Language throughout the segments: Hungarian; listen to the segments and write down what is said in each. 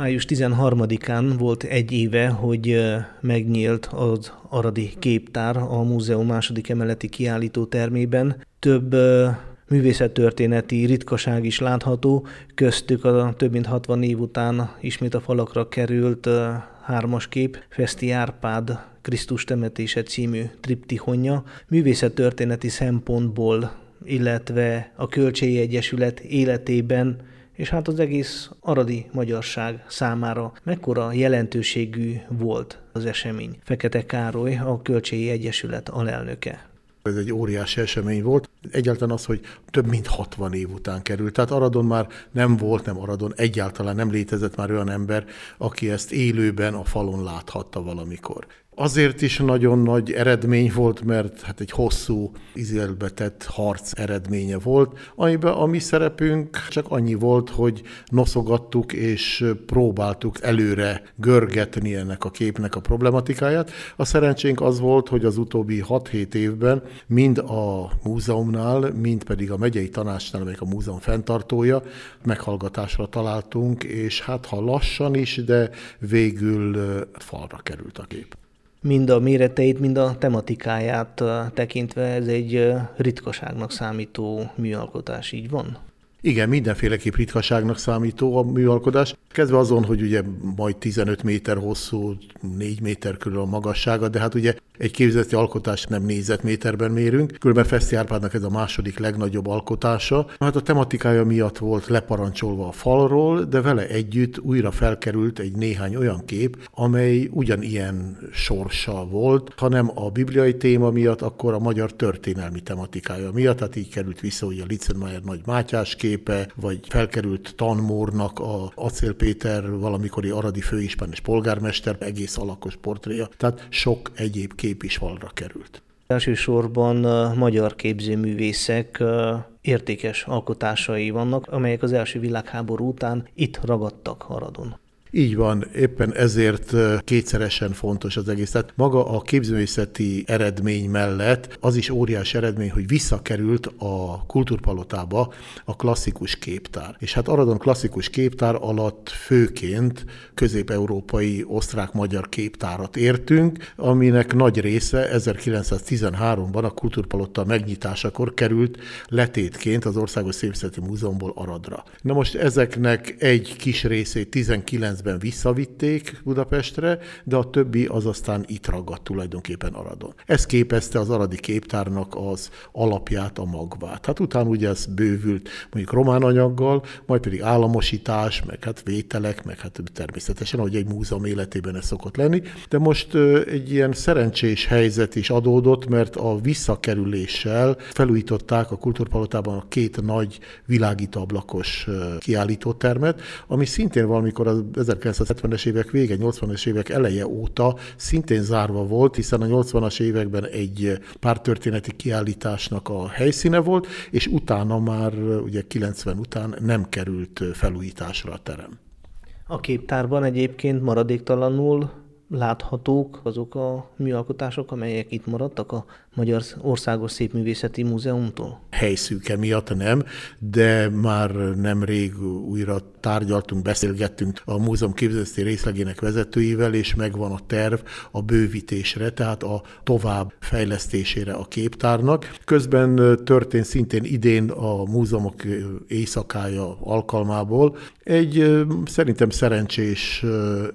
Május 13-án volt egy éve, hogy megnyílt az Aradi Képtár a múzeum második emeleti kiállító termében. Több művészettörténeti ritkaság is látható, köztük a több mint 60 év után ismét a falakra került hármas kép, Feszti Árpád Krisztus temetése című triptihonja. Művészettörténeti szempontból, illetve a Kölcséi Egyesület életében és hát az egész aradi magyarság számára mekkora jelentőségű volt az esemény. Fekete Károly, a Kölcséi Egyesület alelnöke. Ez egy óriási esemény volt. Egyáltalán az, hogy több mint 60 év után került. Tehát Aradon már nem volt, nem Aradon, egyáltalán nem létezett már olyan ember, aki ezt élőben a falon láthatta valamikor azért is nagyon nagy eredmény volt, mert hát egy hosszú, izélbe tett harc eredménye volt, amiben a mi szerepünk csak annyi volt, hogy noszogattuk és próbáltuk előre görgetni ennek a képnek a problematikáját. A szerencsénk az volt, hogy az utóbbi 6-7 évben mind a múzeumnál, mind pedig a megyei tanácsnál, amelyik a múzeum fenntartója, meghallgatásra találtunk, és hát ha lassan is, de végül falra került a kép mind a méreteit, mind a tematikáját tekintve ez egy ritkaságnak számító műalkotás, így van? Igen, mindenféleképp ritkaságnak számító a műalkodás. Kezdve azon, hogy ugye majd 15 méter hosszú, 4 méter körül a magassága, de hát ugye egy képzeti alkotást nem négyzetméterben mérünk. Különben Feszti Árpádnak ez a második legnagyobb alkotása. Hát a tematikája miatt volt leparancsolva a falról, de vele együtt újra felkerült egy néhány olyan kép, amely ugyanilyen sorsa volt, hanem a bibliai téma miatt, akkor a magyar történelmi tematikája miatt, tehát így került vissza ugye a Litzenmeier nagy Mátyás képe, vagy felkerült Tanmórnak a Acél Péter valamikori aradi főispenes polgármester egész alakos portréja, tehát sok egyéb kép kép is falra került. Elsősorban magyar képzőművészek értékes alkotásai vannak, amelyek az első világháború után itt ragadtak Haradon. Így van, éppen ezért kétszeresen fontos az egész. Tehát maga a képzőművészeti eredmény mellett az is óriási eredmény, hogy visszakerült a kultúrpalotába a klasszikus képtár. És hát Aradon klasszikus képtár alatt főként közép-európai osztrák-magyar képtárat értünk, aminek nagy része 1913-ban a kultúrpalota megnyitásakor került letétként az Országos Szépszeti Múzeumból Aradra. Na most ezeknek egy kis részét 19 2009-ben visszavitték Budapestre, de a többi az aztán itt ragadt tulajdonképpen Aradon. Ez képezte az aradi képtárnak az alapját, a magvát. Hát utána ugye ez bővült mondjuk román anyaggal, majd pedig államosítás, meg hát vételek, meg hát természetesen, ahogy egy múzeum életében ez szokott lenni. De most egy ilyen szerencsés helyzet is adódott, mert a visszakerüléssel felújították a kultúrpalotában a két nagy világítablakos kiállítótermet, ami szintén valamikor az 1970-es évek vége, 80-es évek eleje óta szintén zárva volt, hiszen a 80-as években egy pártörténeti kiállításnak a helyszíne volt, és utána már ugye 90 után nem került felújításra a terem. A képtárban egyébként maradéktalanul láthatók azok a műalkotások, amelyek itt maradtak a Magyar Országos Szépművészeti Múzeumtól? Helyszűke miatt nem, de már nemrég újra tárgyaltunk, beszélgettünk a múzeum képzőszti részlegének vezetőivel, és megvan a terv a bővítésre, tehát a tovább fejlesztésére a képtárnak. Közben történt szintén idén a múzeumok éjszakája alkalmából egy szerintem szerencsés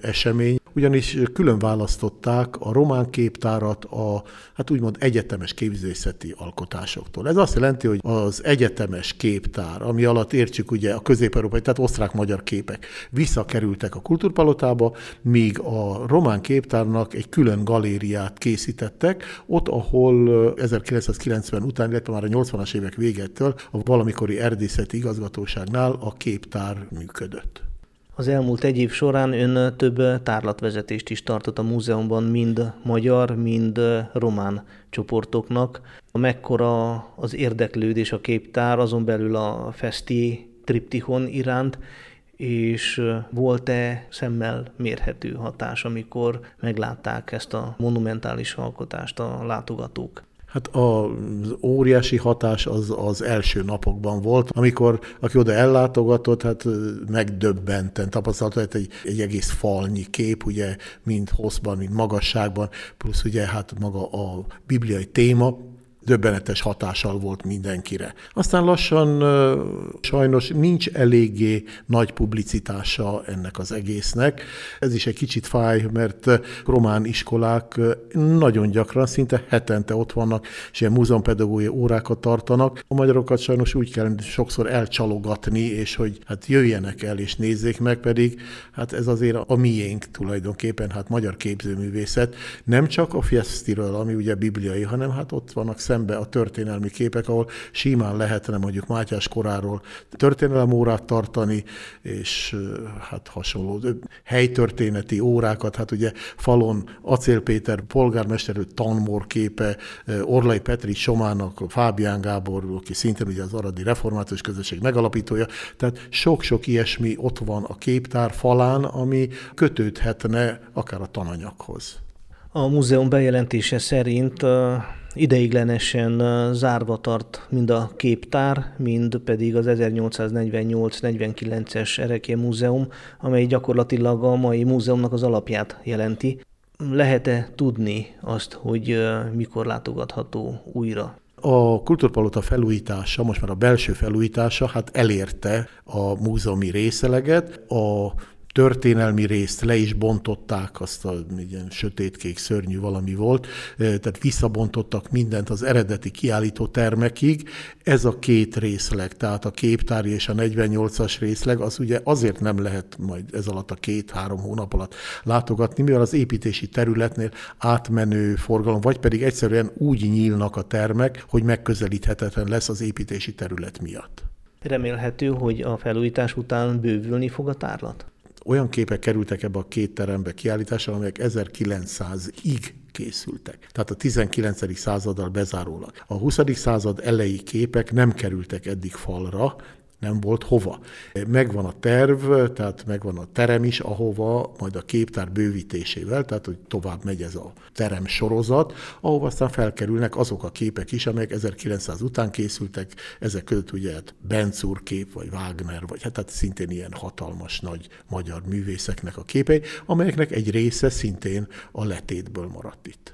esemény, ugyanis külön választották a román képtárat a, hát úgymond egyetemes képzőszeti alkotásoktól. Ez azt jelenti, hogy az egyetemes képtár, ami alatt értsük ugye a közép-európai, tehát osztrák-magyar képek visszakerültek a kultúrpalotába, míg a román képtárnak egy külön galériát készítettek, ott, ahol 1990 után, illetve már a 80-as évek végettől a valamikori erdészeti igazgatóságnál a képtár működött. Az elmúlt egy év során ön több tárlatvezetést is tartott a múzeumban, mind magyar, mind román csoportoknak. Mekkora az érdeklődés a képtár, azon belül a Festi triptihon iránt, és volt-e szemmel mérhető hatás, amikor meglátták ezt a monumentális alkotást a látogatók? Hát az óriási hatás az az első napokban volt, amikor aki oda ellátogatott, hát megdöbbenten tapasztalta, hogy egy, egy egész falnyi kép, ugye, mind hosszban, mind magasságban, plusz ugye hát maga a bibliai téma, döbbenetes hatással volt mindenkire. Aztán lassan sajnos nincs eléggé nagy publicitása ennek az egésznek. Ez is egy kicsit fáj, mert román iskolák nagyon gyakran, szinte hetente ott vannak, és ilyen múzeumpedagógiai órákat tartanak. A magyarokat sajnos úgy kell sokszor elcsalogatni, és hogy hát jöjjenek el és nézzék meg, pedig hát ez azért a miénk tulajdonképpen, hát magyar képzőművészet. Nem csak a Fiesztiről, ami ugye bibliai, hanem hát ott vannak szembe a történelmi képek, ahol simán lehetne mondjuk Mátyás koráról történelem órát tartani, és hát hasonló helytörténeti órákat, hát ugye falon Acél Péter polgármester tanmor képe, Orlai Petri Somának, Fábián Gábor, aki szintén ugye az Aradi Református Közösség megalapítója, tehát sok-sok ilyesmi ott van a képtár falán, ami kötődhetne akár a tananyaghoz. A múzeum bejelentése szerint ideiglenesen zárva tart mind a képtár, mind pedig az 1848-49-es Ereké Múzeum, amely gyakorlatilag a mai múzeumnak az alapját jelenti. Lehet-e tudni azt, hogy mikor látogatható újra? A kultúrpalota felújítása, most már a belső felújítása, hát elérte a múzeumi részeleget. A történelmi részt le is bontották, azt a ilyen sötétkék szörnyű valami volt, tehát visszabontottak mindent az eredeti kiállító termekig. Ez a két részleg, tehát a képtári és a 48-as részleg, az ugye azért nem lehet majd ez alatt a két-három hónap alatt látogatni, mivel az építési területnél átmenő forgalom, vagy pedig egyszerűen úgy nyílnak a termek, hogy megközelíthetetlen lesz az építési terület miatt. Remélhető, hogy a felújítás után bővülni fog a tárlat? Olyan képek kerültek ebbe a két terembe kiállításra, amelyek 1900-ig készültek. Tehát a 19. századdal bezárólag. A 20. század elejé képek nem kerültek eddig falra, nem volt hova. Megvan a terv, tehát megvan a terem is, ahova majd a képtár bővítésével, tehát hogy tovább megy ez a terem sorozat, ahova aztán felkerülnek azok a képek is, amelyek 1900 után készültek, ezek között ugye hát Bencúr kép, vagy Wagner, vagy hát, hát szintén ilyen hatalmas nagy magyar művészeknek a képei, amelyeknek egy része szintén a letétből maradt itt.